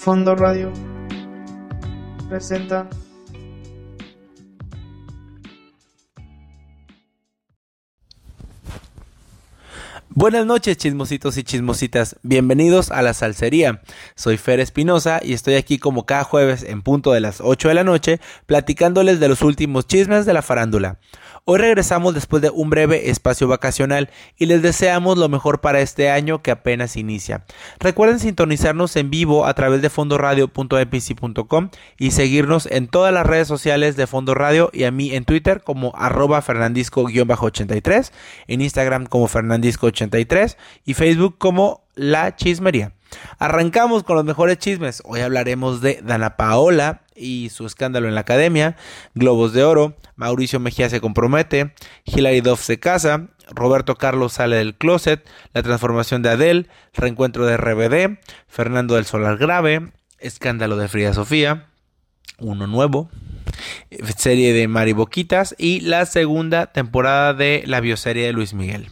Fondo Radio presenta Buenas noches chismositos y chismositas, bienvenidos a la salsería. Soy Fer Espinosa y estoy aquí como cada jueves en punto de las 8 de la noche platicándoles de los últimos chismes de la farándula. Hoy regresamos después de un breve espacio vacacional y les deseamos lo mejor para este año que apenas inicia. Recuerden sintonizarnos en vivo a través de fondoradio.epc.com y seguirnos en todas las redes sociales de Fondo Radio y a mí en Twitter como arroba fernandisco-83, en Instagram como fernandisco83 y Facebook como La Chismería. Arrancamos con los mejores chismes. Hoy hablaremos de Dana Paola y su escándalo en la academia, Globos de Oro, Mauricio Mejía se compromete, Hilary Duff se casa, Roberto Carlos sale del closet, la transformación de Adele, reencuentro de RBD, Fernando del Solar grave, escándalo de Frida Sofía, uno nuevo, serie de Mari Boquitas y la segunda temporada de la bioserie de Luis Miguel.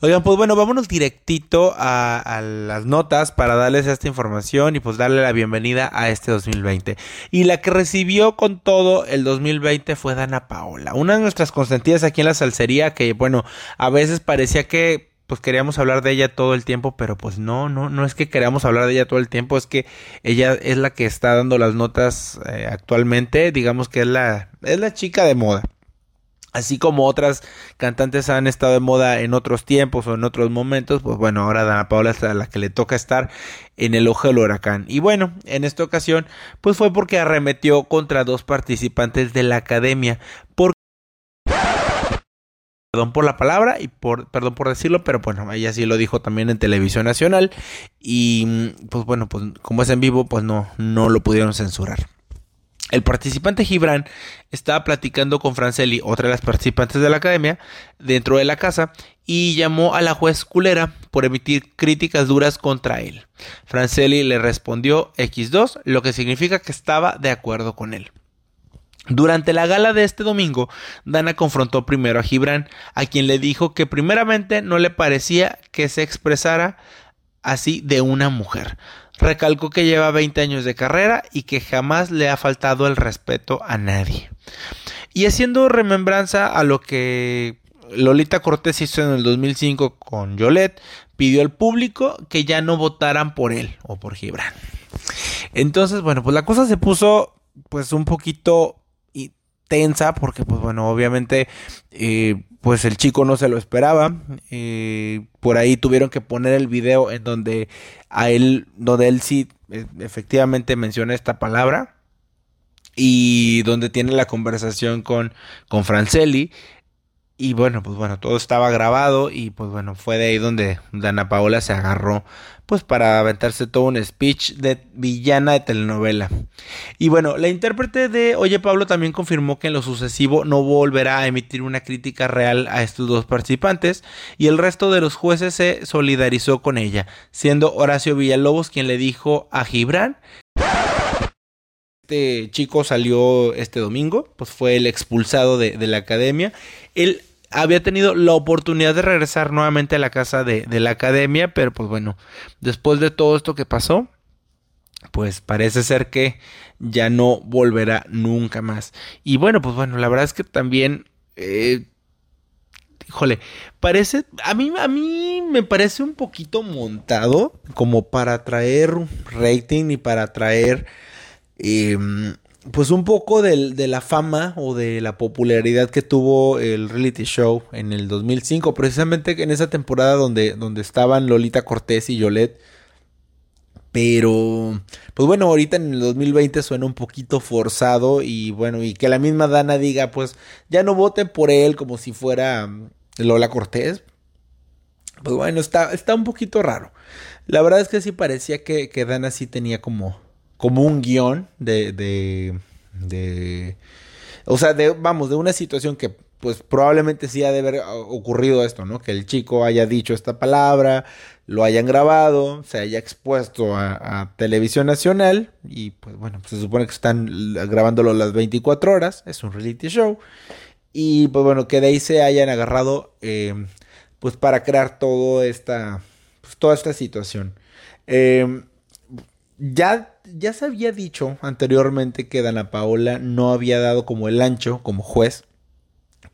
Oigan, pues bueno, vámonos directito a, las notas para darles esta información y pues darle la bienvenida a este 2020. Y la que recibió con todo el 2020 fue Dana Paola, una de nuestras consentidas aquí en la salsería que bueno, a veces parecía que pues queríamos hablar de ella todo el tiempo, pero pues no, no, no es que queríamos hablar de ella todo el tiempo, es que ella es la que está dando las notas eh, actualmente, digamos que es la, es la chica de moda. Así como otras cantantes han estado de moda en otros tiempos o en otros momentos, pues bueno, ahora Dana Paola es la que le toca estar en el ojo del huracán. Y bueno, en esta ocasión, pues fue porque arremetió contra dos participantes de la academia. Perdón por la palabra y por, perdón por decirlo, pero bueno, ella sí lo dijo también en televisión nacional. Y pues bueno, pues como es en vivo, pues no, no lo pudieron censurar. El participante Gibran estaba platicando con Franceli, otra de las participantes de la academia, dentro de la casa y llamó a la juez culera por emitir críticas duras contra él. Franceli le respondió X2, lo que significa que estaba de acuerdo con él. Durante la gala de este domingo, Dana confrontó primero a Gibran, a quien le dijo que primeramente no le parecía que se expresara así de una mujer. Recalcó que lleva 20 años de carrera y que jamás le ha faltado el respeto a nadie. Y haciendo remembranza a lo que Lolita Cortés hizo en el 2005 con Yolette, pidió al público que ya no votaran por él o por Gibran. Entonces, bueno, pues la cosa se puso pues un poquito tensa porque pues bueno, obviamente eh, pues el chico no se lo esperaba. Eh, por ahí tuvieron que poner el video en donde a él, donde él sí e, efectivamente menciona esta palabra. Y donde tiene la conversación con, con Franceli. Y bueno, pues bueno, todo estaba grabado y pues bueno, fue de ahí donde Dana Paola se agarró pues para aventarse todo un speech de villana de telenovela. Y bueno, la intérprete de Oye Pablo también confirmó que en lo sucesivo no volverá a emitir una crítica real a estos dos participantes y el resto de los jueces se solidarizó con ella, siendo Horacio Villalobos quien le dijo a Gibran este chico salió este domingo, pues fue el expulsado de, de la academia. Él había tenido la oportunidad de regresar nuevamente a la casa de, la academia, pero pues bueno, después de todo esto que pasó, pues parece ser que ya no volverá nunca más. Y bueno, pues bueno, la verdad es que también, eh, híjole, parece, a mí, a mí me parece un poquito montado como para traer rating y para traer... Em, pues un poco de, la fama o de la popularidad que tuvo el reality show en el 2005, precisamente en esa temporada donde, donde estaban Lolita Cortés y Yolette. Pero, pues bueno, ahorita en el 2020 suena un poquito forzado y bueno, y que la misma Dana diga, pues ya no voten por él como si fuera mm, Lola Cortés. Pues bueno, está, está un poquito raro. La verdad es que sí parecía que, que Dana sí tenía como, como un guion de, de, de, o sea, de, vamos, de una situación que pues probablemente sí ha de haber ocurrido esto, ¿no? Que el chico haya dicho esta palabra, lo hayan grabado, se haya expuesto a, televisión nacional y pues bueno, se supone que están grabándolo las 24 horas, es un reality show y pues bueno, que de ahí se hayan agarrado eh, pues para crear todo esta, pues, toda esta situación. Eh, ya ya se había dicho anteriormente que Dana Paola no había dado como el ancho como juez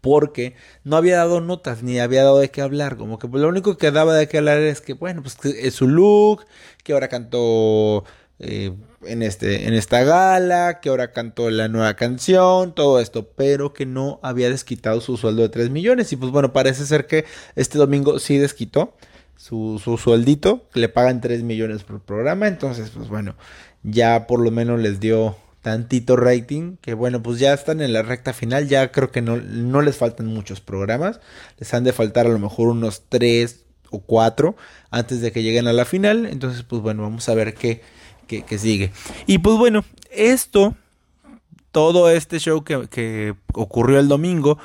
porque no había dado notas ni había dado de qué hablar, como que lo único que daba de qué hablar es que bueno, pues es su look, que ahora cantó eh, en, este, en esta gala, que ahora cantó la nueva canción, todo esto, pero que no había desquitado su sueldo de 3 millones. Y pues bueno, parece ser que este domingo sí desquitó su, su sueldito, que le pagan 3 millones por programa. Entonces, pues bueno, ya por lo menos les dio tantito rating, que bueno, pues ya están en la recta final, ya creo que no, no les faltan muchos programas, les han de faltar a lo mejor unos 3 o 4 antes de que lleguen a la final. Entonces, pues bueno, vamos a ver qué que, sigue. Y pues bueno, esto, todo este show que, ocurrió el domingo,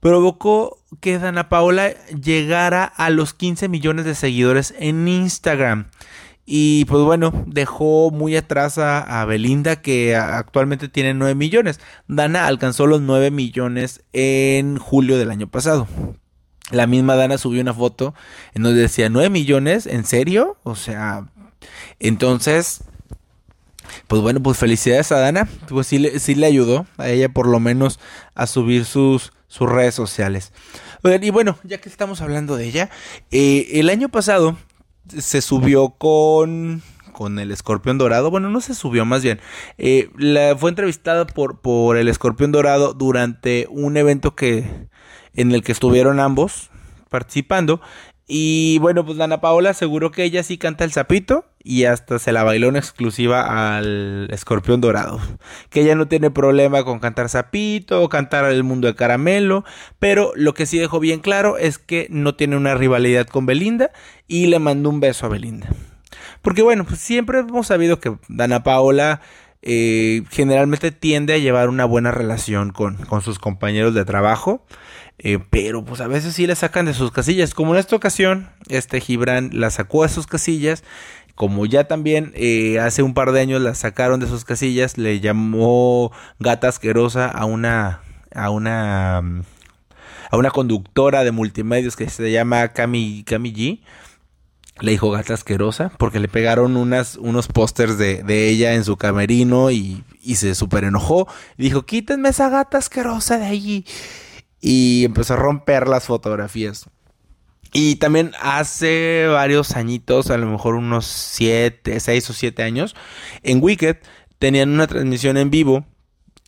provocó que Dana Paola llegara a los 15 millones de seguidores en Instagram. Y pues bueno, dejó muy atrás a, Belinda que actualmente tiene 9 millones. Dana alcanzó los 9 millones en julio del año pasado. La misma Dana subió una foto en donde decía 9 millones, ¿en serio? O sea, entonces pues bueno, pues felicidades a Dana. Pues sí, sí le ayudó a ella por lo menos a subir sus, sus redes sociales. Y bueno, ya que estamos hablando de ella, eh, el año pasado se subió con con el escorpión dorado. Bueno, no se subió más bien. Eh, la, fue entrevistada por, por el escorpión dorado durante un evento que en el que estuvieron ambos participando y bueno, pues Dana Paola aseguró que ella sí canta el sapito y hasta se la bailó en exclusiva al escorpión dorado. Que ella no tiene problema con cantar sapito o cantar el mundo de caramelo, pero lo que sí dejó bien claro es que no tiene una rivalidad con Belinda y le mandó un beso a Belinda. Porque bueno, pues siempre hemos sabido que Dana Paola eh, generalmente tiende a llevar una buena relación con, con sus compañeros de trabajo. Eh, pero pues a veces sí le sacan de sus casillas. Como en esta ocasión, este Gibran la sacó de sus casillas. Como ya también eh, hace un par de años la sacaron de sus casillas, le llamó gata asquerosa a una. a una. a una conductora de multimedios que se llama Cami, Cami G. Le dijo gata asquerosa porque le pegaron unos pósters de, de, ella en su camerino y, y se súper enojó. Dijo, quítenme esa gata asquerosa de allí y empezó a romper las fotografías. Y también hace varios añitos, a lo mejor unos 7, 6 o 7 años, en Wicked tenían una transmisión en vivo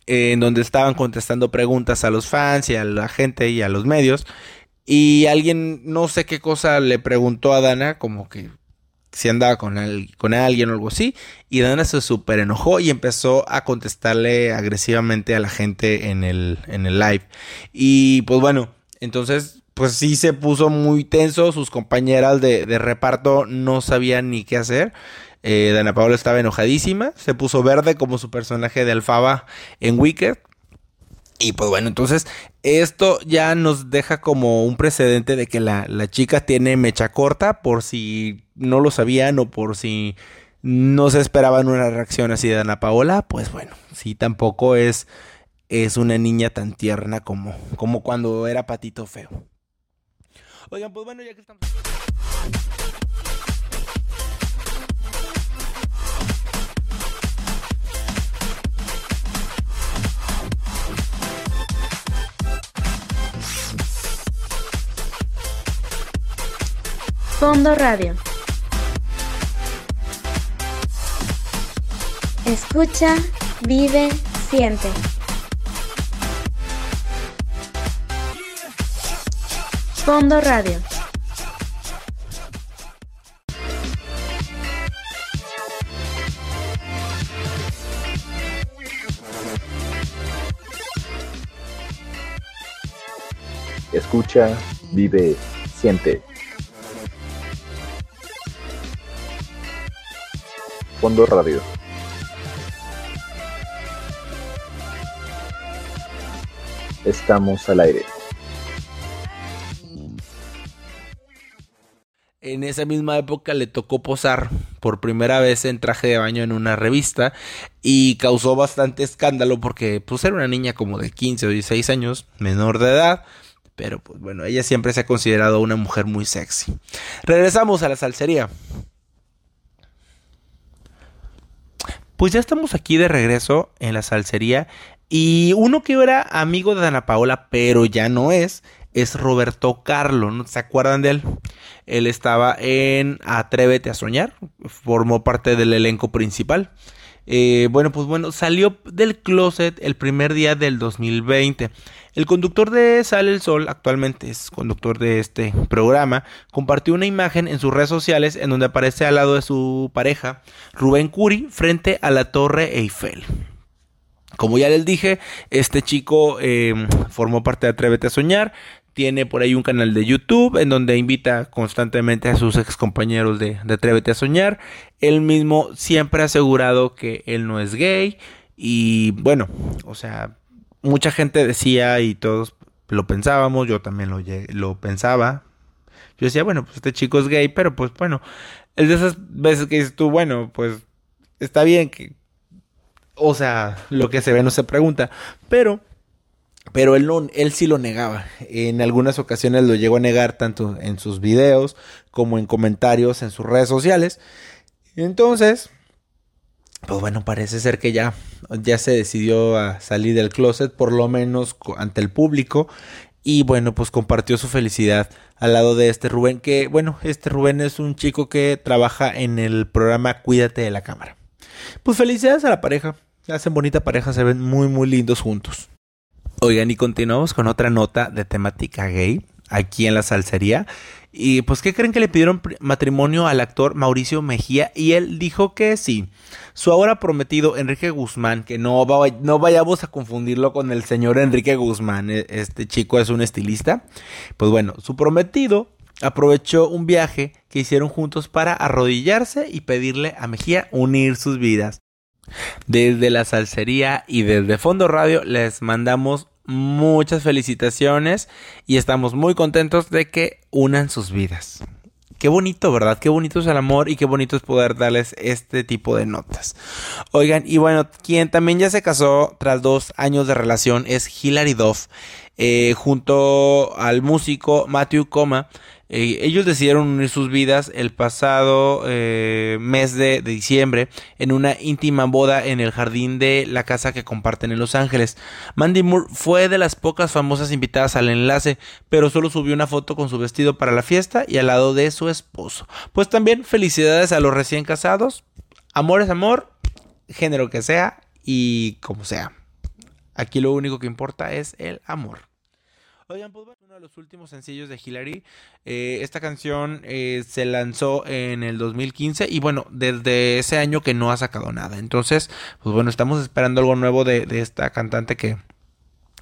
en donde estaban contestando preguntas a los fans y a la gente y a los medios. Y alguien, no sé qué cosa, le preguntó a Dana, como que si andaba con, con alguien o algo así. Y Dana se súper enojó y empezó a contestarle agresivamente a la gente en el, en el live. Y pues bueno, entonces pues sí se puso muy tenso. Sus compañeras de, reparto no sabían ni qué hacer. Eh, Dana Paola estaba enojadísima. Se puso verde como su personaje de Alfaba en Wicked. Y pues bueno, entonces esto ya nos deja como un precedente de que la, la, chica tiene mecha corta por si no lo sabían o por si no se esperaban una reacción así de Ana Paola, pues bueno, sí tampoco es, es una niña tan tierna como, como cuando era patito feo. Oigan, pues bueno, ya que estamos... Fondo Radio. Escucha, vive, siente. Fondo Radio. Escucha, vive, siente. Fondo Radio. Estamos al aire. En esa misma época le tocó posar por primera vez en traje de baño en una revista y causó bastante escándalo porque pues era una niña como de 15 o 16 años, menor de edad, pero pues bueno, ella siempre se ha considerado una mujer muy sexy. Regresamos a la salsería. Pues ya estamos aquí de regreso en la salsería y uno que era amigo de Ana Paola, pero ya no es, es Roberto Carlo, ¿no se acuerdan de él? Él estaba en Atrévete a Soñar, formó parte del elenco principal. Eh, bueno, pues bueno, salió del closet el primer día del 2020. El conductor de Sale el Sol, actualmente es conductor de este programa, compartió una imagen en sus redes sociales en donde aparece al lado de su pareja, Rubén Curi, frente a la Torre Eiffel. Como ya les dije, este chico eh, formó parte de Atrévete a Soñar, tiene por ahí un canal de YouTube en donde invita constantemente a sus ex compañeros de, de Atrévete a Soñar. Él mismo siempre ha asegurado que él no es gay. Y bueno, o sea, mucha gente decía y todos lo pensábamos, yo también lo, lo pensaba. Yo decía, bueno, pues este chico es gay, pero pues bueno, es de esas veces que dices tú, bueno, pues está bien que... O sea, lo que se ve no se pregunta, pero pero él, no, él sí lo negaba. En algunas ocasiones lo llegó a negar tanto en sus videos como en comentarios en sus redes sociales. Entonces, pues bueno, parece ser que ya, ya se decidió a salir del closet, por lo menos ante el público. Y bueno, pues compartió su felicidad al lado de este Rubén, que bueno, este Rubén es un chico que trabaja en el programa Cuídate de la Cámara. Pues felicidades a la pareja, hacen bonita pareja, se ven muy muy lindos juntos. Oigan, y continuamos con otra nota de temática gay aquí en la salsería. Y pues, ¿qué creen que le pidieron matrimonio al actor Mauricio Mejía? Y él dijo que sí. Su ahora prometido Enrique Guzmán, que no, no vayamos a confundirlo con el señor Enrique Guzmán, e, este chico es un estilista. Pues bueno, su prometido aprovechó un viaje que hicieron juntos para arrodillarse y pedirle a Mejía unir sus vidas. Desde la salsería y desde Fondo Radio les mandamos muchas felicitaciones y estamos muy contentos de que unan sus vidas. Qué bonito, ¿verdad? Qué bonito es el amor y qué bonito es poder darles este tipo de notas. Oigan, y bueno, quien también ya se casó tras dos años de relación es Hilary Duff, eh, junto al músico Matthew Coma. Eh, ellos decidieron unir sus vidas el pasado eh, mes de, diciembre en una íntima boda en el jardín de la casa que comparten en Los Ángeles. Mandy Moore fue de las pocas famosas invitadas al enlace, pero solo subió una foto con su vestido para la fiesta y al lado de su esposo. Pues también felicidades a los recién casados. Amor es amor, género que sea y como sea. Aquí lo único que importa es el amor. Oigan, pues bueno, uno de los últimos sencillos de Hillary. Eh, esta canción eh, se lanzó en el 2015 y bueno, desde ese año que no ha sacado nada. Entonces, pues bueno, estamos esperando algo nuevo de, de esta cantante que,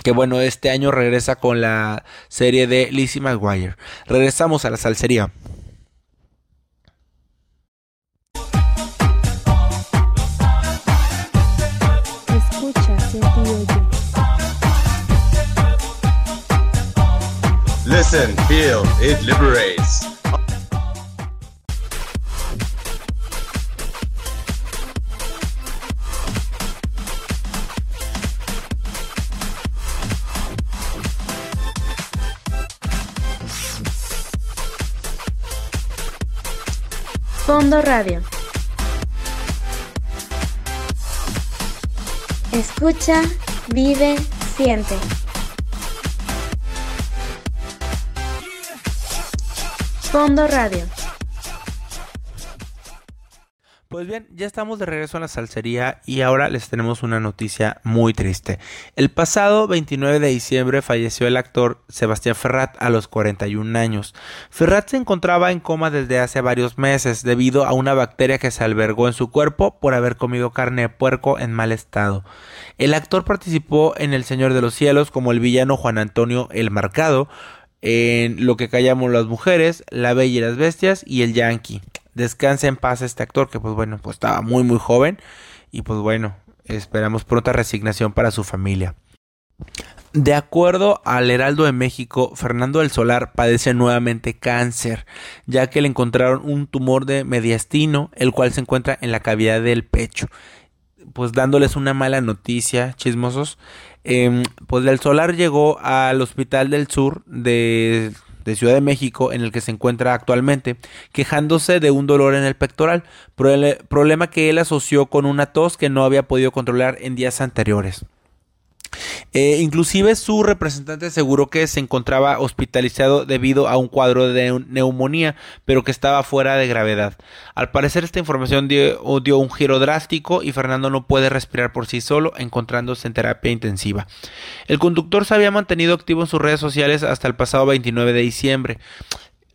que bueno, este año regresa con la serie de Lizzie McGuire. Regresamos a la salsería. Listen, feel, it liberates. Fondo Radio. Escucha, vive, siente. Fondo Radio. Pues bien, ya estamos de regreso a la salsería y ahora les tenemos una noticia muy triste. El pasado 29 de diciembre falleció el actor Sebastián Ferrat a los 41 años. Ferrat se encontraba en coma desde hace varios meses debido a una bacteria que se albergó en su cuerpo por haber comido carne de puerco en mal estado. El actor participó en El Señor de los Cielos como el villano Juan Antonio el Marcado, en Lo que callamos las mujeres, La Bella y las Bestias y El Yankee. Descansa en paz este actor que pues bueno, pues estaba muy muy joven y pues bueno, esperamos pronta resignación para su familia. De acuerdo al Heraldo de México, Fernando del Solar padece nuevamente cáncer, ya que le encontraron un tumor de mediastino, el cual se encuentra en la cavidad del pecho. Pues dándoles una mala noticia, chismosos, Em, pues del Solar llegó al Hospital del Sur de de Ciudad de México en el que se encuentra actualmente, quejándose de un dolor en el pectoral, problema que él asoció con una tos que no había podido controlar en días anteriores. Eh, inclusive su representante aseguró que se encontraba hospitalizado debido a un cuadro de neumonía, pero que estaba fuera de gravedad. Al parecer esta información dio, un giro drástico y Fernando no puede respirar por sí solo, encontrándose en terapia intensiva. El conductor se había mantenido activo en sus redes sociales hasta el pasado 29 de diciembre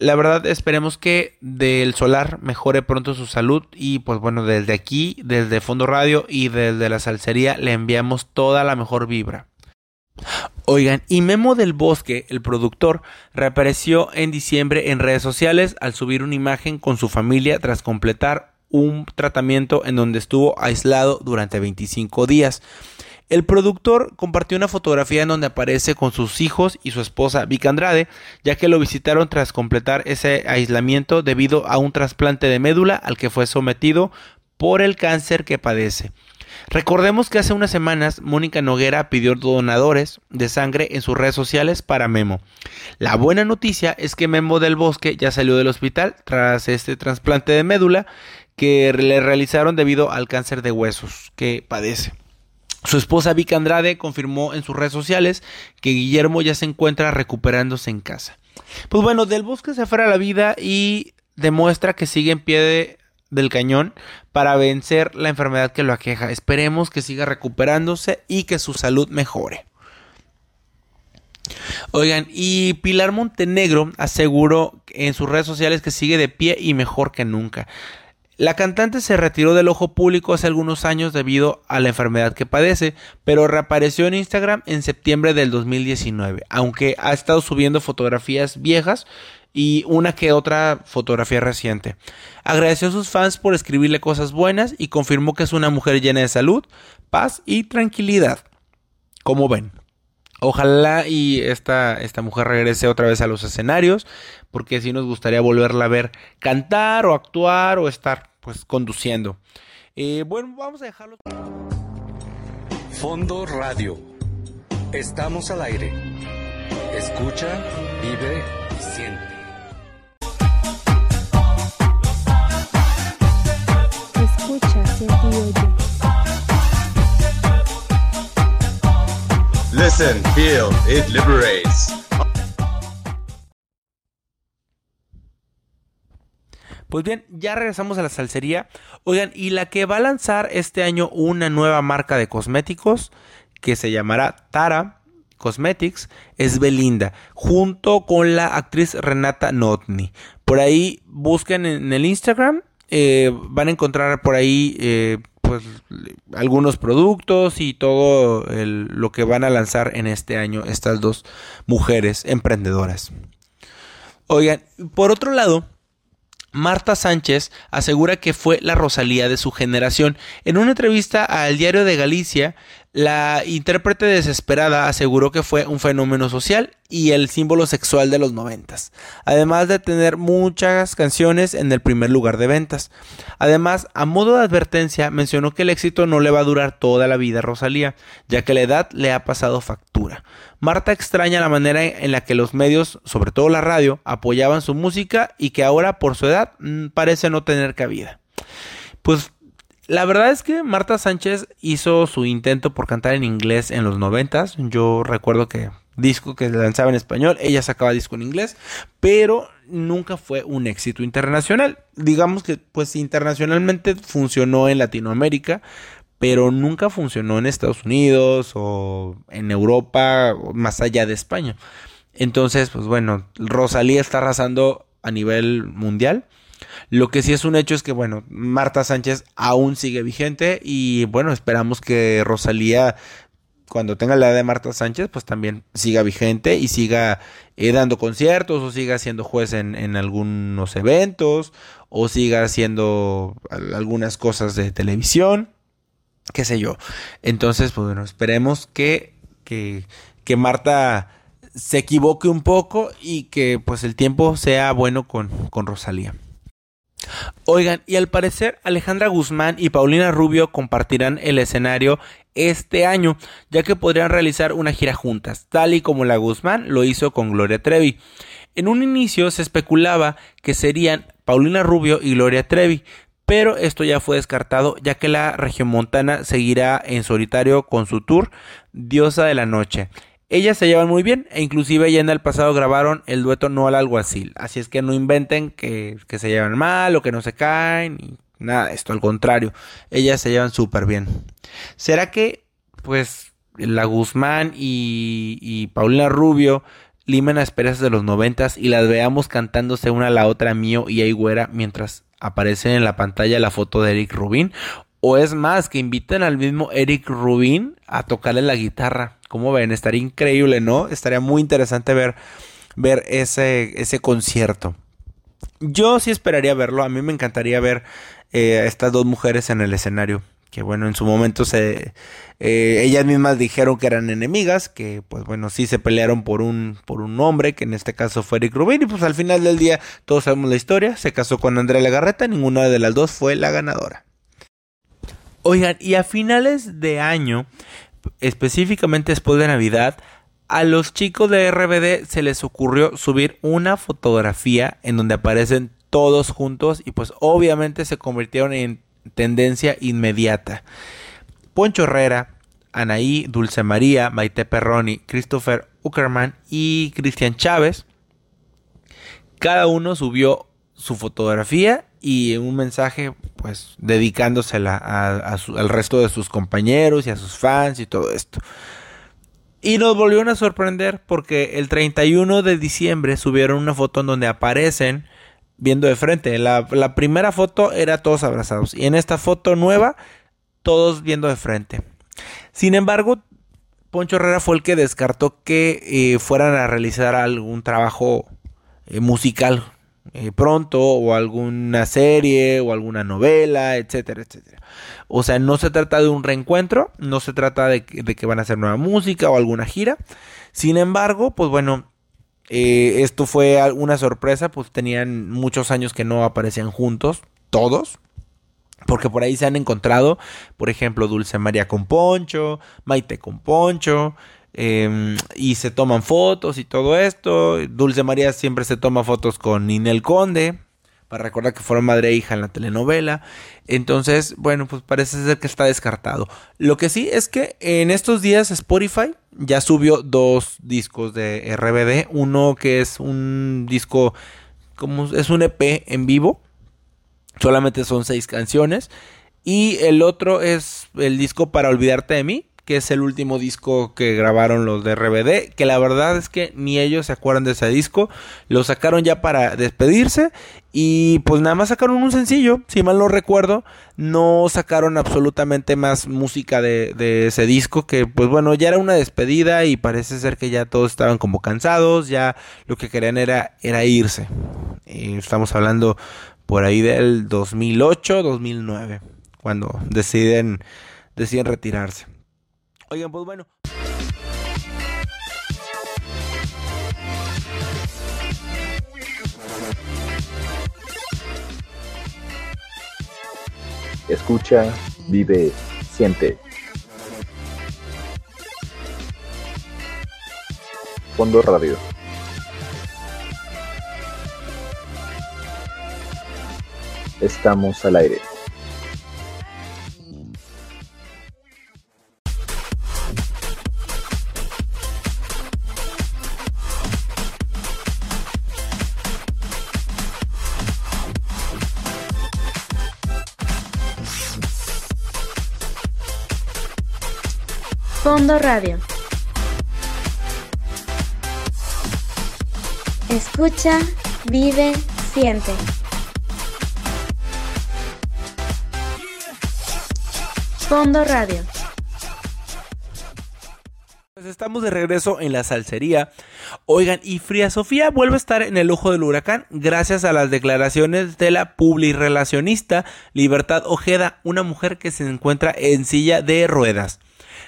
la verdad esperemos que del solar mejore pronto su salud y pues bueno desde aquí desde Fondo Radio y desde la salsería le enviamos toda la mejor vibra Oigan, y Memo del Bosque, el productor, reapareció en diciembre en redes sociales al subir una imagen con su familia tras completar un tratamiento en donde estuvo aislado durante 25 días. El productor compartió una fotografía en donde aparece con sus hijos y su esposa Vic Andrade, ya que lo visitaron tras completar ese aislamiento debido a un trasplante de médula al que fue sometido por el cáncer que padece. Recordemos que hace unas semanas Mónica Noguera pidió donadores de sangre en sus redes sociales para Memo. La buena noticia es que Memo del Bosque ya salió del hospital tras este trasplante de médula que le realizaron debido al cáncer de huesos que padece. Su esposa Vic Andrade confirmó en sus redes sociales que Guillermo ya se encuentra recuperándose en casa. Pues bueno, del bosque se afuera la vida y demuestra que sigue en pie del cañón para vencer la enfermedad que lo aqueja. Esperemos que siga recuperándose y que su salud mejore. Oigan, y Pilar Montenegro aseguró en sus redes sociales que sigue de pie y mejor que nunca. La cantante se retiró del ojo público hace algunos años debido a la enfermedad que padece, pero reapareció en Instagram en septiembre del 2019, aunque ha estado subiendo fotografías viejas y una que otra fotografía reciente. Agradeció a sus fans por escribirle cosas buenas y confirmó que es una mujer llena de salud, paz y tranquilidad. Como ven. Ojalá y esta, esta mujer regrese otra vez a los escenarios, porque sí nos gustaría volverla a ver cantar o actuar o estar pues conduciendo. Eh, bueno, vamos a dejarlo. Fondo Radio. Estamos al aire. Escucha, vive y siente. Escucha, siente y oye. Listen, feel, it liberates. Pues bien, ya regresamos a la salsería. Oigan, y la que va a lanzar este año una nueva marca de cosméticos que se llamará Tara Cosmetics es Belinda, junto con la actriz Renata Notni. Por ahí busquen en el Instagram, eh, van a encontrar por ahí eh, pues algunos productos y todo lo que van a lanzar en este año estas dos mujeres emprendedoras. Oigan, por otro lado, Marta Sánchez asegura que fue la Rosalía de su generación. En una entrevista al Diario de Galicia, la intérprete desesperada aseguró que fue un fenómeno social y el símbolo sexual de los noventas, además de tener muchas canciones en el primer lugar de ventas. Además, a modo de advertencia, mencionó que el éxito no le va a durar toda la vida a Rosalía, ya que la edad le ha pasado factura. Marta extraña la manera en la que los medios, sobre todo la radio, apoyaban su música y que ahora por su edad mm, parece no tener cabida. Pues la verdad es que Marta Sánchez hizo su intento por cantar en inglés en los noventas. Yo recuerdo que disco que lanzaba en español, ella sacaba disco en inglés, pero nunca fue un éxito internacional. Digamos que pues internacionalmente funcionó en Latinoamérica, pero nunca funcionó en Estados Unidos o en Europa, más allá de España. Entonces, pues bueno, Rosalía está arrasando a nivel mundial. Lo que sí es un hecho es que, bueno, Marta Sánchez aún sigue vigente y, bueno, esperamos que Rosalía, cuando tenga la edad de Marta Sánchez, pues también siga vigente y siga eh, dando conciertos o siga siendo juez en, en, algunos eventos o siga haciendo algunas cosas de televisión, qué sé yo. Entonces, pues bueno, esperemos que, que, que Marta se equivoque un poco y que pues el tiempo sea bueno con, con Rosalía. Oigan, y al parecer Alejandra Guzmán y Paulina Rubio compartirán el escenario este año, ya que podrían realizar una gira juntas, tal y como la Guzmán lo hizo con Gloria Trevi. En un inicio se especulaba que serían Paulina Rubio y Gloria Trevi, pero esto ya fue descartado ya que la regiomontana seguirá en solitario con su tour Diosa de la Noche. Ellas se llevan muy bien e inclusive ya en el pasado grabaron el dueto No al Alguacil, así es que no inventen que, que se llevan mal o que no se caen y nada esto, al contrario, ellas se llevan súper bien. ¿Será que pues la Guzmán y, y Paulina Rubio limen asperezas de los noventas y las veamos cantándose una a la otra mío y Aigüera mientras aparece en la pantalla la foto de Eric Rubin. O es más, que inviten al mismo Eric Rubin a tocarle la guitarra. Como ven, estaría increíble, ¿no? Estaría muy interesante ver, ver ese, ese concierto. Yo sí esperaría verlo. A mí me encantaría ver eh, a estas dos mujeres en el escenario que bueno, en su momento se eh, ellas mismas dijeron que eran enemigas, que pues bueno, sí se pelearon por un por un hombre, que en este caso fue Eric Rubin y pues al final del día todos sabemos la historia, se casó con Andrea Legarreta, ninguna de las dos fue la ganadora. Oigan, y a finales de año, específicamente después de Navidad, a los chicos de RBD se les ocurrió subir una fotografía en donde aparecen todos juntos y pues obviamente se convirtieron en tendencia inmediata. Poncho Herrera, Anaí, Dulce María, Maite Perroni, Christopher Uckerman y Cristian Chávez. Cada uno subió su fotografía y un mensaje pues dedicándosela al resto de sus compañeros y a sus fans y todo esto. Y nos volvieron a sorprender porque el 31 de diciembre subieron una foto en donde aparecen viendo de frente. La, la primera foto era todos abrazados y en esta foto nueva todos viendo de frente. Sin embargo, Poncho Herrera fue el que descartó que eh, fueran a realizar algún trabajo eh, musical eh, pronto o alguna serie o alguna novela, etcétera, etcétera. O sea, no se trata de un reencuentro, no se trata de, que van a hacer nueva música o alguna gira. Sin embargo, pues bueno, eh, esto fue una sorpresa, pues tenían muchos años que no aparecían juntos, todos. Porque por ahí se han encontrado, por ejemplo, Dulce María con Poncho, Maite con Poncho, em, y se toman fotos y todo esto. Dulce María siempre se toma fotos con Ninel Conde, para recordar que fueron madre e hija en la telenovela. Entonces, bueno, pues parece ser que está descartado. Lo que sí es que en estos días Spotify ya subió dos discos de RBD. Uno que es un disco, como es un EP en vivo. Solamente son seis canciones. Y el otro es el disco para olvidarte de mí que es el último disco que grabaron los de RBD, que la verdad es que ni ellos se acuerdan de ese disco, lo sacaron ya para despedirse y pues nada más sacaron un sencillo, si mal no recuerdo, no sacaron absolutamente más música de, ese disco, que pues bueno, ya era una despedida y parece ser que ya todos estaban como cansados, ya lo que querían era, era irse. Y estamos hablando por ahí del 2008, 2009, cuando deciden, deciden retirarse. Oigan, pues bueno. Escucha, vive, siente. Fondo Radio. Estamos al aire. Fondo Radio. Escucha, vive, siente. Fondo Radio. Pues estamos de regreso en la salsería. Oigan, y Fría Sofía vuelve a estar en el ojo del huracán gracias a las declaraciones de la publirelacionista Libertad Ojeda, una mujer que se encuentra en silla de ruedas.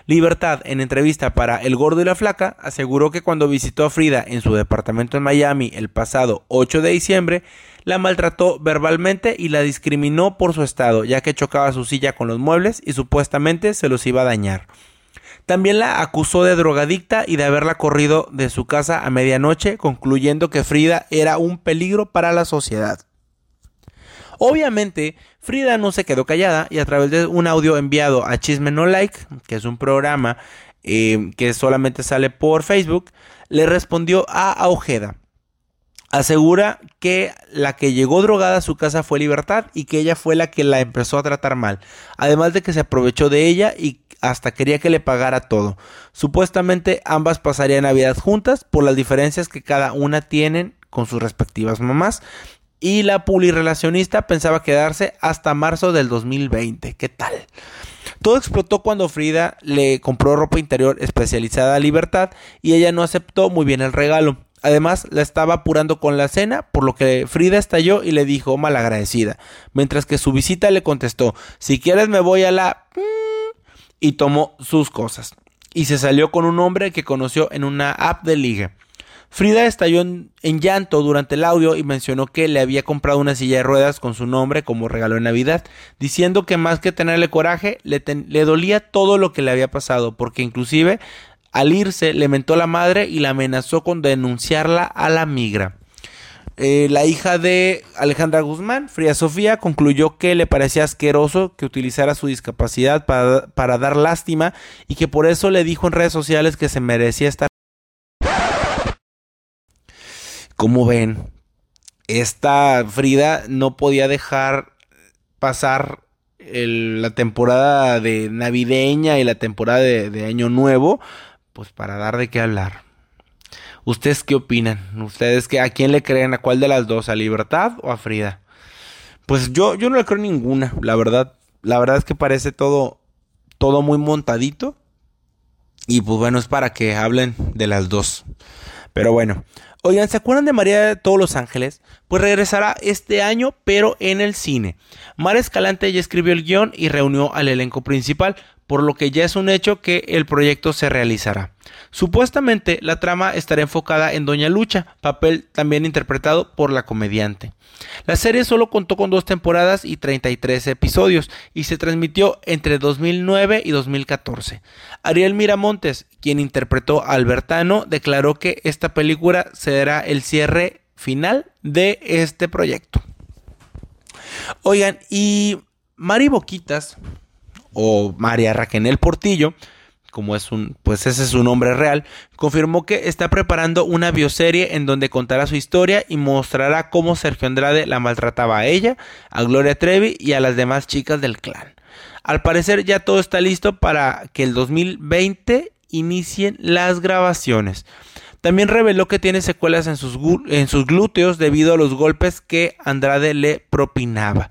Libertad, en entrevista para El Gordo y la Flaca, aseguró que cuando visitó a Frida en su departamento en Miami el pasado 8 de diciembre, la maltrató verbalmente y la discriminó por su estado, ya que chocaba su silla con los muebles y supuestamente se los iba a dañar. También la acusó de drogadicta y de haberla corrido de su casa a medianoche, concluyendo que Frida era un peligro para la sociedad. Obviamente, Frida no se quedó callada y a través de un audio enviado a Chisme No Like, que es un programa eh, que solamente sale por Facebook, le respondió a Ojeda. Asegura que la que llegó drogada a su casa fue Libertad y que ella fue la que la empezó a tratar mal. Además de que se aprovechó de ella y hasta quería que le pagara todo. Supuestamente ambas pasarían Navidad juntas por las diferencias que cada una tienen con sus respectivas mamás. Y la pulirrelacionista pensaba quedarse hasta marzo del 2020. ¿Qué tal? Todo explotó cuando Frida le compró ropa interior especializada a Libertad y ella no aceptó muy bien el regalo. Además, la estaba apurando con la cena, por lo que Frida estalló y le dijo malagradecida, mientras que su visita le contestó, si quieres me voy a la... y tomó sus cosas. Y se salió con un hombre que conoció en una app de ligue. Frida estalló en, llanto durante el audio y mencionó que le había comprado una silla de ruedas con su nombre como regalo de Navidad, diciendo que más que tenerle coraje, le, dolía todo lo que le había pasado, porque inclusive al irse, le mentó a la madre y la amenazó con denunciarla a la migra. Eh, la hija de Alejandra Guzmán, Fría Sofía, concluyó que le parecía asqueroso que utilizara su discapacidad para dar lástima y que por eso le dijo en redes sociales que se merecía estar. Como ven, esta Frida no podía dejar pasar la temporada de navideña y la temporada de Año Nuevo pues para dar de qué hablar. ¿Ustedes qué opinan? ¿Ustedes qué, a quién le creen? ¿A cuál de las dos? ¿A Libertad o a Frida? Pues yo, yo no le creo ninguna, la verdad. La verdad es que parece todo, todo muy montadito. Y pues bueno, es para que hablen de las dos. Pero bueno, oigan, ¿se acuerdan de María de todos los ángeles? Pues regresará este año, pero en el cine. Mar Escalante ya escribió el guion y reunió al elenco principal por lo que ya es un hecho que el proyecto se realizará. Supuestamente la trama estará enfocada en Doña Lucha, papel también interpretado por la comediante. La serie solo contó con dos temporadas y 33 episodios y se transmitió entre 2009 y 2014. Ariel Miramontes, quien interpretó a Albertano, declaró que esta película será el cierre final de este proyecto. Oigan, y Mari Boquitas, o María Raquel Portillo, como es un, pues ese es su nombre real, confirmó que está preparando una bioserie en donde contará su historia y mostrará cómo Sergio Andrade la maltrataba a ella, a Gloria Trevi y a las demás chicas del clan. Al parecer ya todo está listo para que el 2020 inicien las grabaciones. También reveló que tiene secuelas en sus, en sus glúteos debido a los golpes que Andrade le propinaba.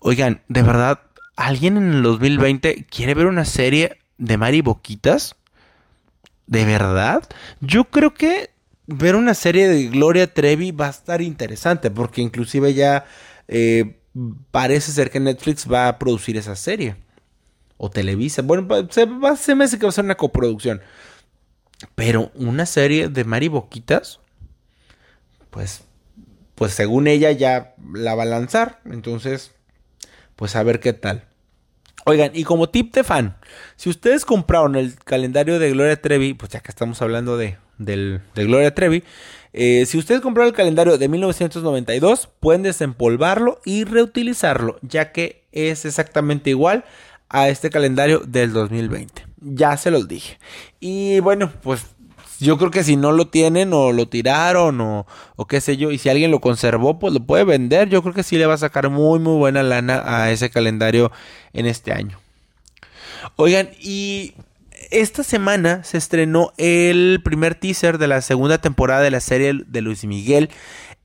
Oigan, de verdad, ¿Alguien en el 2020 quiere ver una serie de Mari Boquitas? ¿De verdad? Yo creo que ver una serie de Gloria Trevi va a estar interesante porque inclusive ya eh, parece ser que Netflix va a producir esa serie. O Televisa. Bueno, se, va, se me hace que va a ser una coproducción. Pero una serie de Mari Boquitas, pues, pues según ella ya la va a lanzar. Entonces, pues a ver qué tal. Oigan, y como tip de fan, si ustedes compraron el calendario de Gloria Trevi, pues ya que estamos hablando de, de Gloria Trevi, eh, si ustedes compraron el calendario de 1992, pueden desempolvarlo y reutilizarlo, ya que es exactamente igual a este calendario del 2020. Ya se los dije. Y bueno, pues yo creo que si no lo tienen o lo tiraron o, o, qué sé yo, y si alguien lo conservó, pues lo puede vender. Yo creo que sí le va a sacar muy, muy buena lana a ese calendario en este año. Oigan, y esta semana se estrenó el primer teaser de la segunda temporada de la serie de Luis Miguel,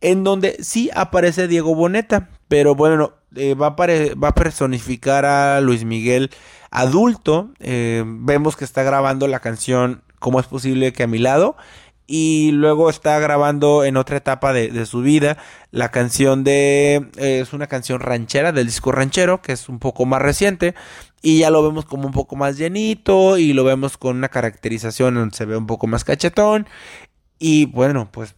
en donde sí aparece Diego Boneta, pero bueno, eh, va, a va, personificar a Luis Miguel adulto. Eh, vemos que está grabando la canción ¿Cómo es posible que a mi lado? Y luego está grabando en otra etapa de, su vida la canción de... Eh, es una canción ranchera del disco ranchero, que es un poco más reciente. Y ya lo vemos como un poco más llenito y lo vemos con una caracterización donde se ve un poco más cachetón. Y bueno, pues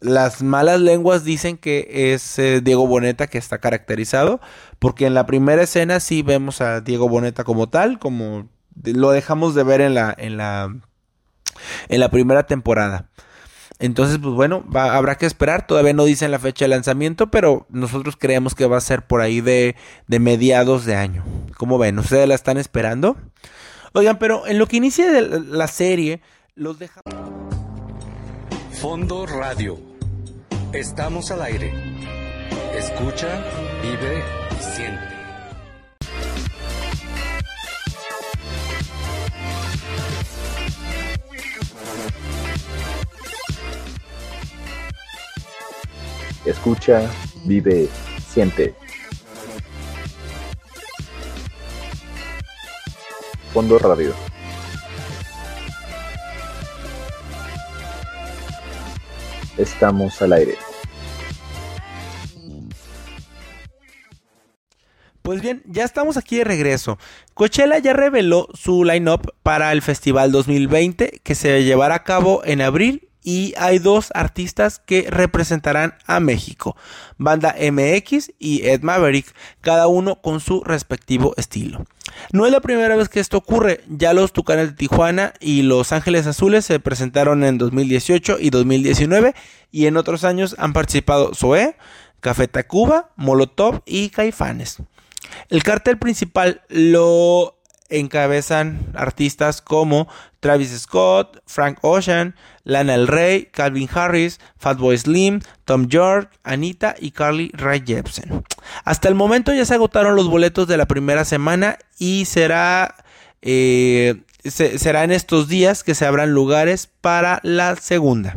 las malas lenguas dicen que es eh, Diego Boneta que está caracterizado, porque en la primera escena sí vemos a Diego Boneta como tal, como lo dejamos de ver en la, en la, en la primera temporada. Entonces, pues bueno, habrá que esperar. Todavía no dicen la fecha de lanzamiento, pero nosotros creemos que va a ser por ahí de, de mediados de año. ¿Cómo ven? ¿Ustedes la están esperando? Oigan, pero en lo que inicia la serie, los deja... Fondo Radio. Estamos al aire. Escucha, vive siente. Escucha, vive, siente. Fondo Radio. Estamos al aire. Pues bien, ya estamos aquí de regreso. Coachella ya reveló su line-up para el festival 2020 que se llevará a cabo en abril y hay dos artistas que representarán a México, Banda MX y Ed Maverick, cada uno con su respectivo estilo. No es la primera vez que esto ocurre, ya los Tucanes de Tijuana y Los Ángeles Azules se presentaron en 2018 y 2019 y en otros años han participado Zoé, Café Tacuba, Molotov y Caifanes. El cartel principal lo encabezan artistas como Travis Scott, Frank Ocean, Lana Del Rey, Calvin Harris, Fatboy Slim, Tom York, Anita y Carly Rae Jepsen. Hasta el momento ya se agotaron los boletos de la primera semana y será, eh, será en estos días que se abran lugares para la segunda.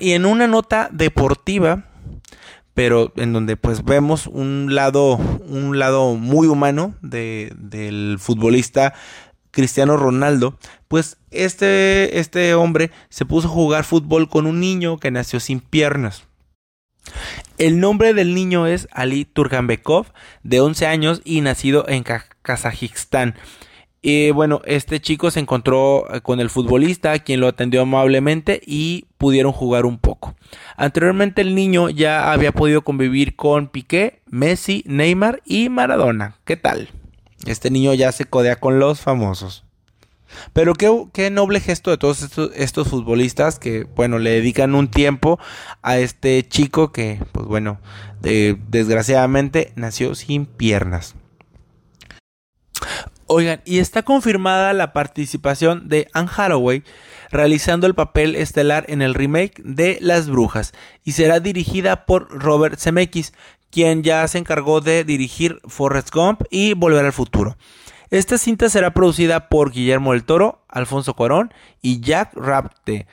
y en una nota deportiva, pero en donde pues vemos un lado, un lado muy humano de, del futbolista Cristiano Ronaldo, pues este, este hombre se puso a jugar fútbol con un niño que nació sin piernas. El nombre del niño es Ali Turganbekov, de 11 años y nacido en Kazajistán. Y bueno, este chico se encontró eh, con el futbolista, quien lo atendió amablemente y pudieron jugar un poco. Anteriormente el niño ya había podido convivir con Piqué, Messi, Neymar y Maradona. ¿Qué tal? Este niño ya se codea con los famosos. Pero qué, noble gesto de todos estos, futbolistas que, bueno, le dedican un tiempo a este chico que, pues bueno, desgraciadamente nació sin piernas. Oigan, y está confirmada la participación de Anne Hathaway realizando el papel estelar en el remake de Las Brujas y será dirigida por Robert Zemeckis, quien ya se encargó de dirigir Forrest Gump y Volver al Futuro. Esta cinta será producida por Guillermo del Toro, Alfonso Cuarón y Jack Rapte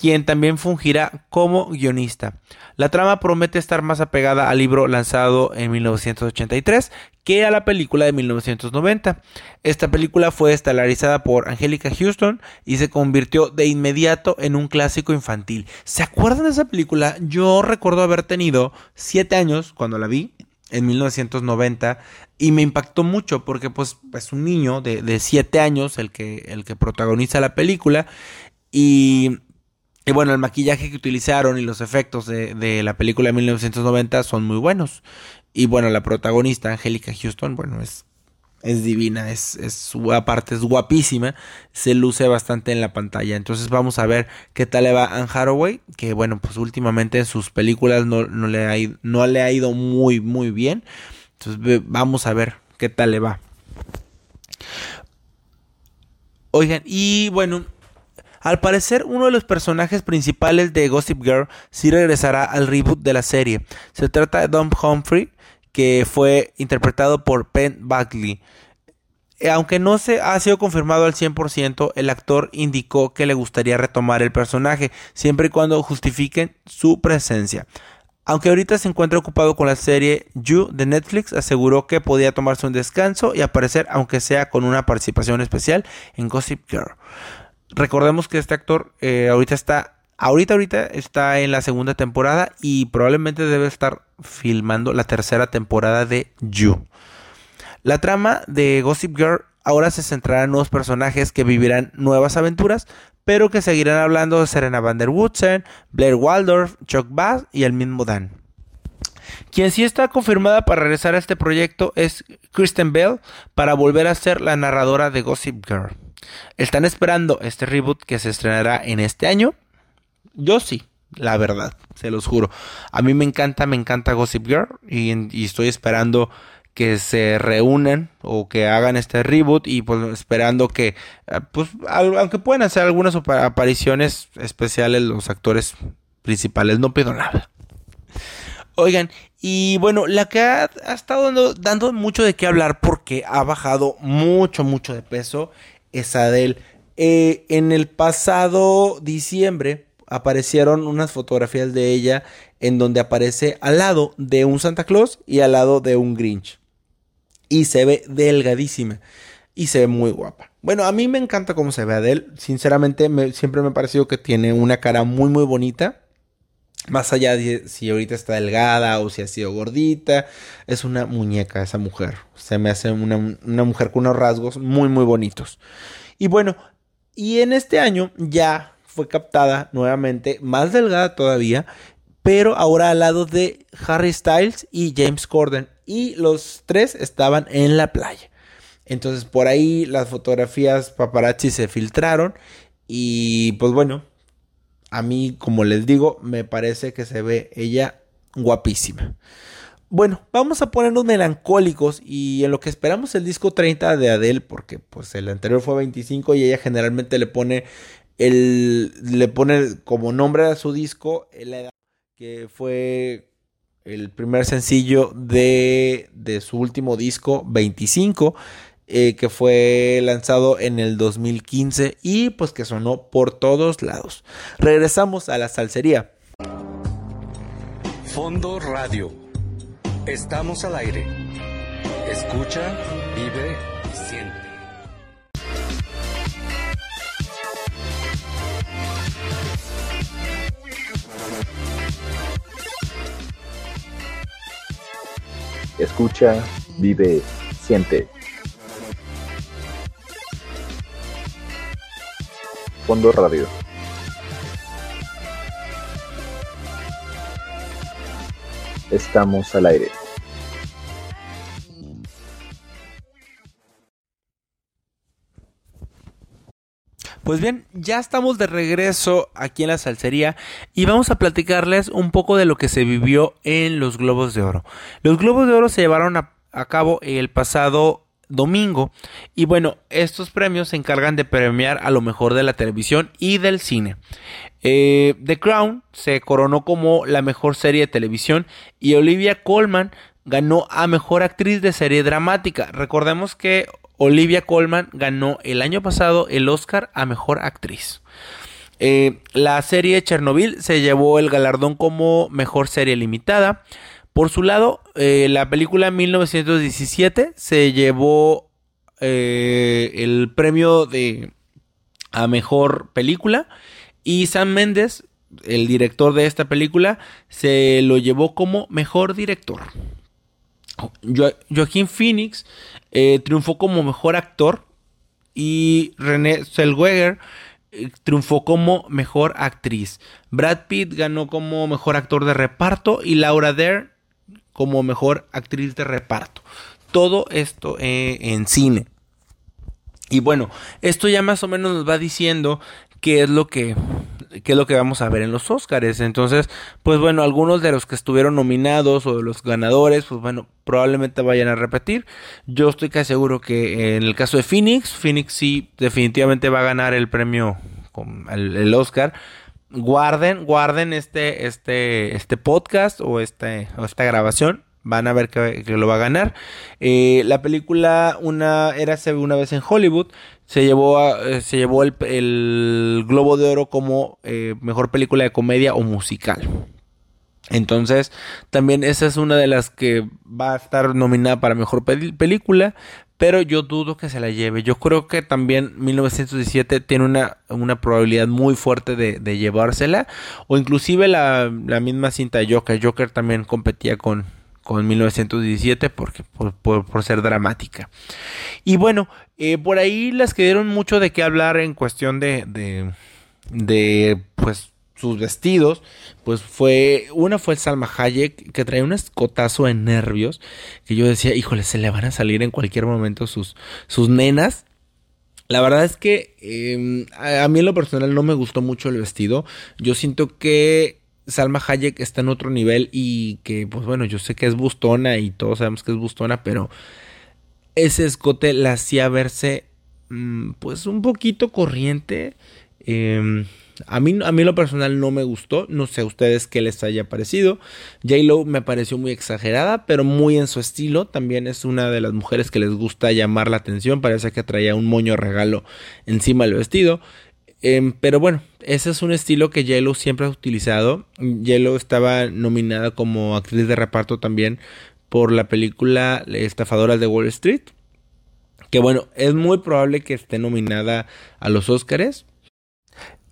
quien también fungirá como guionista. La trama promete estar más apegada al libro lanzado en 1983 que a la película de 1990. Esta película fue estelarizada por Angelica Houston y se convirtió de inmediato en un clásico infantil. ¿Se acuerdan de esa película? Yo recuerdo haber tenido 7 años cuando la vi en 1990 y me impactó mucho porque pues es un niño de 7 años el que, el que protagoniza la película y bueno, el maquillaje que utilizaron y los efectos de, la película de 1990 son muy buenos. Y bueno, la protagonista, Angélica Houston, bueno, es, es divina, es, es, aparte es guapísima, se luce bastante en la pantalla. Entonces vamos a ver qué tal le va Anne Hathaway, que bueno, pues últimamente en sus películas no, no, le, ha ido, no le ha ido muy, muy bien. Entonces vamos a ver qué tal le va. Oigan, y bueno, al parecer, uno de los personajes principales de Gossip Girl sí regresará al reboot de la serie. Se trata de Dom Humphrey, que fue interpretado por Penn Bagley. Eh, aunque no se ha sido confirmado al 100%, el actor indicó que le gustaría retomar el personaje, siempre y cuando justifiquen su presencia. Aunque ahorita se encuentra ocupado con la serie You de Netflix, aseguró que podía tomarse un descanso y aparecer, aunque sea con una participación especial, en Gossip Girl. Recordemos que este actor eh, ahorita está, ahorita, ahorita está en la segunda temporada y probablemente debe estar filmando la tercera temporada de You. La trama de Gossip Girl ahora se centrará en nuevos personajes que vivirán nuevas aventuras, pero que seguirán hablando de Serena Van der Woodsen, Blair Waldorf, Chuck Bass y el mismo Dan. Quien sí está confirmada para regresar a este proyecto es Kristen Bell para volver a ser la narradora de Gossip Girl. ¿Están esperando este reboot que se estrenará en este año? Yo sí, la verdad, se los juro. A mí me encanta, me encanta Gossip Girl y, estoy esperando que se reúnan o que hagan este reboot y pues esperando que eh, pues aunque puedan hacer algunas apariciones especiales los actores principales no pido nada oigan y bueno la que ha, estado dando, mucho de qué hablar porque ha bajado mucho mucho de peso es Adele eh, en el pasado diciembre aparecieron unas fotografías de ella en donde aparece al lado de un Santa Claus y al lado de un Grinch y se ve delgadísima y se ve muy guapa. Bueno, a mí me encanta cómo se ve Adele. Sinceramente, siempre me ha parecido que tiene una cara muy, muy bonita. Más allá de si ahorita está delgada o si ha sido gordita, es una muñeca esa mujer. Se me hace una, una mujer con unos rasgos muy, muy bonitos. Y bueno, y en este año ya fue captada nuevamente, más delgada todavía, pero ahora al lado de Harry Styles y James Corden y los tres estaban en la playa. Entonces por ahí las fotografías paparazzi se filtraron y pues bueno, a mí como les digo, me parece que se ve ella guapísima. Bueno, vamos a ponernos melancólicos y en lo que esperamos el disco 30 de Adele, porque pues el anterior fue 25 y ella generalmente le pone el le pone como nombre a su disco la edad que fue el primer sencillo de, de su último disco, 25, eh, que fue lanzado en el 2015 y pues que sonó por todos lados. Regresamos a la salsería. Fondo Radio. Estamos al aire. Escucha, vive siente. Escucha, vive, siente. Fondo Radio. Estamos al aire. Pues bien, ya estamos de regreso aquí en la salsería y vamos a platicarles un poco de lo que se vivió en los Globos de Oro. Los Globos de Oro se llevaron a, cabo el pasado domingo y bueno, estos premios se encargan de premiar a lo mejor de la televisión y del cine. Eh, The Crown se coronó como la mejor serie de televisión y Olivia Colman ganó a mejor actriz de serie dramática. Recordemos que Olivia Colman ganó el año pasado el Oscar a Mejor Actriz. Eh, la serie Chernobyl se llevó el galardón como Mejor Serie Limitada. Por su lado, eh, la película 1917 se llevó eh, el premio de a Mejor Película. Y Sam Mendes, el director de esta película, se lo llevó como Mejor Director. Joaquín Phoenix eh, triunfó como mejor actor y René Zellweger triunfó como mejor actriz. Brad Pitt ganó como mejor actor de reparto y Laura Dern como mejor actriz de reparto. Todo esto eh, en cine. Y bueno, esto ya más o menos nos va diciendo qué es lo que qué es lo que vamos a ver en los Oscars. Entonces, pues bueno, algunos de los que estuvieron nominados o de los ganadores, pues bueno, probablemente vayan a repetir. Yo estoy casi seguro que en el caso de Phoenix, Phoenix sí definitivamente va a ganar el premio, con el, Oscar. Guarden, guarden este, este, este podcast o, este, o esta grabación van a ver que, lo va a ganar. Eh, la película una era una vez en Hollywood se llevó eh, se llevó el, Globo de Oro como eh, mejor película de comedia o musical. Entonces, también esa es una de las que va a estar nominada para mejor película, pero yo dudo que se la lleve. Yo creo que también 1917 tiene una, una probabilidad muy fuerte de, llevársela, o inclusive la, la misma cinta de Joker. Joker también competía con, con 1917 porque, por, ser dramática. Y bueno, eh, por ahí las que dieron mucho de qué hablar en cuestión de, de, de pues sus vestidos, pues fue, una fue Salma Hayek, que traía un escotazo de nervios, que yo decía, híjole, se le van a salir en cualquier momento sus, sus nenas. La verdad es que em, a, mí en lo personal no me gustó mucho el vestido. Yo siento que Salma Hayek está en otro nivel y que, pues bueno, yo sé que es bustona y todos sabemos que es bustona, pero ese escote la hacía verse, mm, pues un poquito corriente. Em, a mí, a mí lo personal no me gustó. No sé a ustedes qué les haya parecido. J-Lo me pareció muy exagerada, pero muy en su estilo. También es una de las mujeres que les gusta llamar la atención. Parece que traía un moño regalo encima del vestido. Em, pero bueno, ese es un estilo que J-Lo siempre ha utilizado. J-Lo estaba nominada como actriz de reparto también por la película Estafadoras de Wall Street. Que bueno, es muy probable que esté nominada a los Oscars.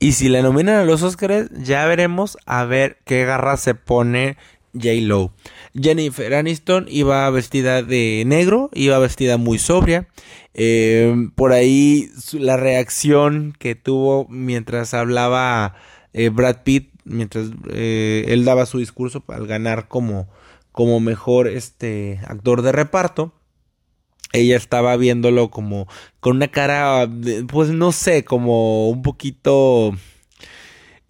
Y si la nominan a los Oscars, ya veremos a ver qué garra se pone J. Lo. Jennifer Aniston iba vestida de negro, iba vestida muy sobria. Eh, por ahí la reacción que tuvo mientras hablaba eh, Brad Pitt, mientras eh, él daba su discurso al ganar como, como mejor este actor de reparto ella estaba viéndolo como con una cara, pues no sé, como un poquito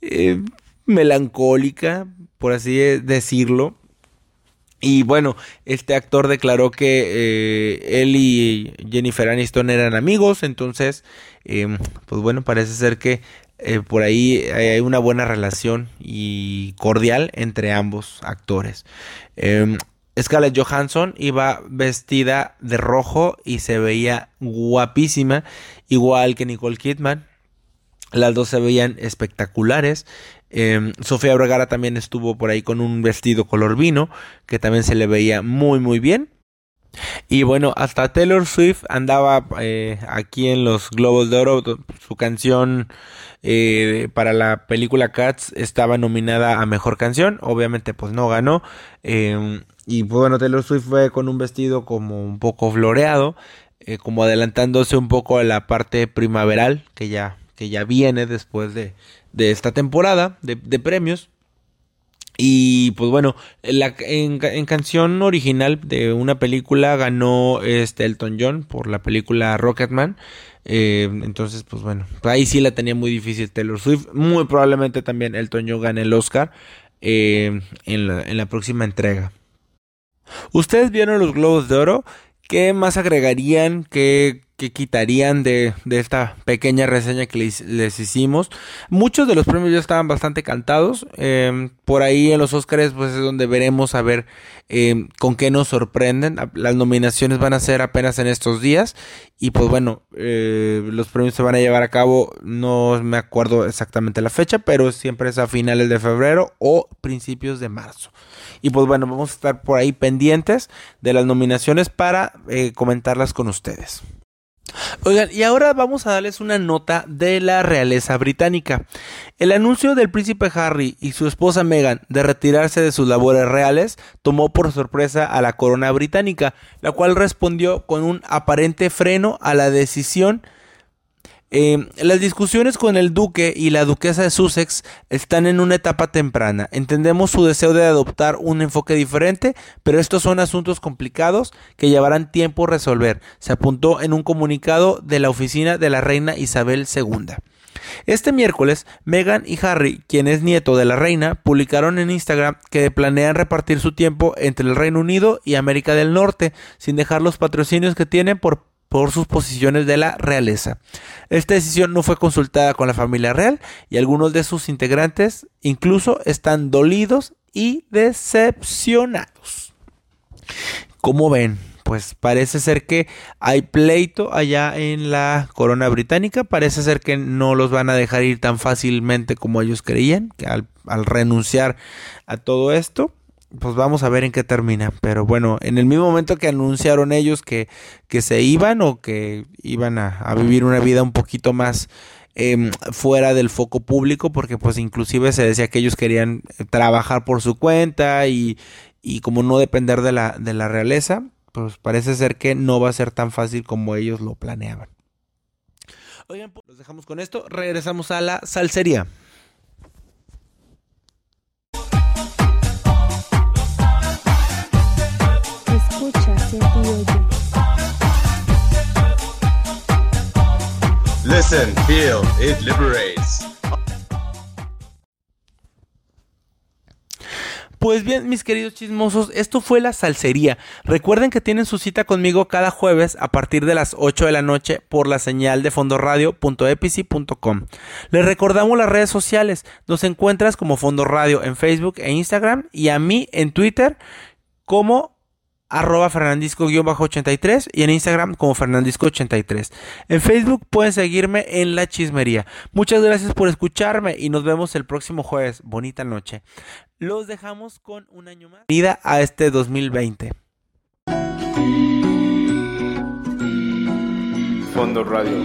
eh, melancólica, por así decirlo. Y bueno, este actor declaró que eh, él y Jennifer Aniston eran amigos, entonces, em, pues bueno, parece ser que eh, por ahí hay una buena relación y cordial entre ambos actores. Scarlett Johansson iba vestida de rojo y se veía guapísima, igual que Nicole Kidman. Las dos se veían espectaculares. Em, Sofía Vergara también estuvo por ahí con un vestido color vino, que también se le veía muy muy bien. Y bueno, hasta Taylor Swift andaba eh, aquí en los Globos de Oro. Su canción eh, para la película Cats estaba nominada a Mejor Canción. Obviamente pues no ganó. Em, y pues, bueno, Taylor Swift fue con un vestido como un poco floreado, eh, como adelantándose un poco a la parte primaveral que ya, que ya viene después de, de esta temporada de, de, premios. Y pues bueno, la, en, canción original de una película ganó este Elton John por la película Rocketman. Eh, entonces, pues bueno, ahí sí la tenía muy difícil Taylor Swift. Muy probablemente también Elton John gane el Oscar eh, en, la, en la próxima entrega. ¿Ustedes vieron los globos de oro? ¿Qué más agregarían? ¿Qué, qué quitarían de, de, esta pequeña reseña que les, les, hicimos? Muchos de los premios ya estaban bastante cantados. Eh, por ahí en los Oscars pues es donde veremos a ver eh, con qué nos sorprenden. Las nominaciones van a ser apenas en estos días. Y pues bueno, eh, los premios se van a llevar a cabo, no me acuerdo exactamente la fecha, pero siempre es a finales de febrero o principios de marzo. Y pues bueno, vamos a estar por ahí pendientes de las nominaciones para eh, comentarlas con ustedes. Oigan, y ahora vamos a darles una nota de la realeza británica. El anuncio del príncipe Harry y su esposa Meghan de retirarse de sus labores reales tomó por sorpresa a la corona británica, la cual respondió con un aparente freno a la decisión eh, las discusiones con el duque y la duquesa de Sussex están en una etapa temprana. Entendemos su deseo de adoptar un enfoque diferente, pero estos son asuntos complicados que llevarán tiempo resolver, se apuntó en un comunicado de la oficina de la reina Isabel II. Este miércoles, Meghan y Harry, quien es nieto de la reina, publicaron en Instagram que planean repartir su tiempo entre el Reino Unido y América del Norte, sin dejar los patrocinios que tienen por por sus posiciones de la realeza. Esta decisión no fue consultada con la familia real y algunos de sus integrantes incluso están dolidos y decepcionados. ¿Cómo ven? Pues parece ser que hay pleito allá en la corona británica, parece ser que no los van a dejar ir tan fácilmente como ellos creían, que al, al renunciar a todo esto, pues vamos a ver en qué termina. Pero bueno, en el mismo momento que anunciaron ellos que, que se iban o que iban a, a vivir una vida un poquito más eh, fuera del foco público, porque pues inclusive se decía que ellos querían trabajar por su cuenta y, y como no depender de la, de la realeza, pues parece ser que no va a ser tan fácil como ellos lo planeaban. Oigan, pues los dejamos con esto, regresamos a la salsería. Listen, feel, it liberates. Pues bien, mis queridos chismosos, esto fue la salsería. Recuerden que tienen su cita conmigo cada jueves a partir de las 8 de la noche por la señal de fondoradio.epici.com. Les recordamos las redes sociales. Nos encuentras como Fondo Radio en Facebook e Instagram y a mí en Twitter como arroba fernandisco-83 y en Instagram como fernandisco83. En Facebook pueden seguirme en La Chismería. Muchas gracias por escucharme y nos vemos el próximo jueves. Bonita noche. Los dejamos con un año más. Vida a este 2020. Fondo Radio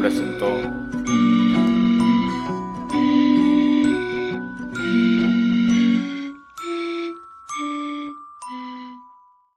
presentó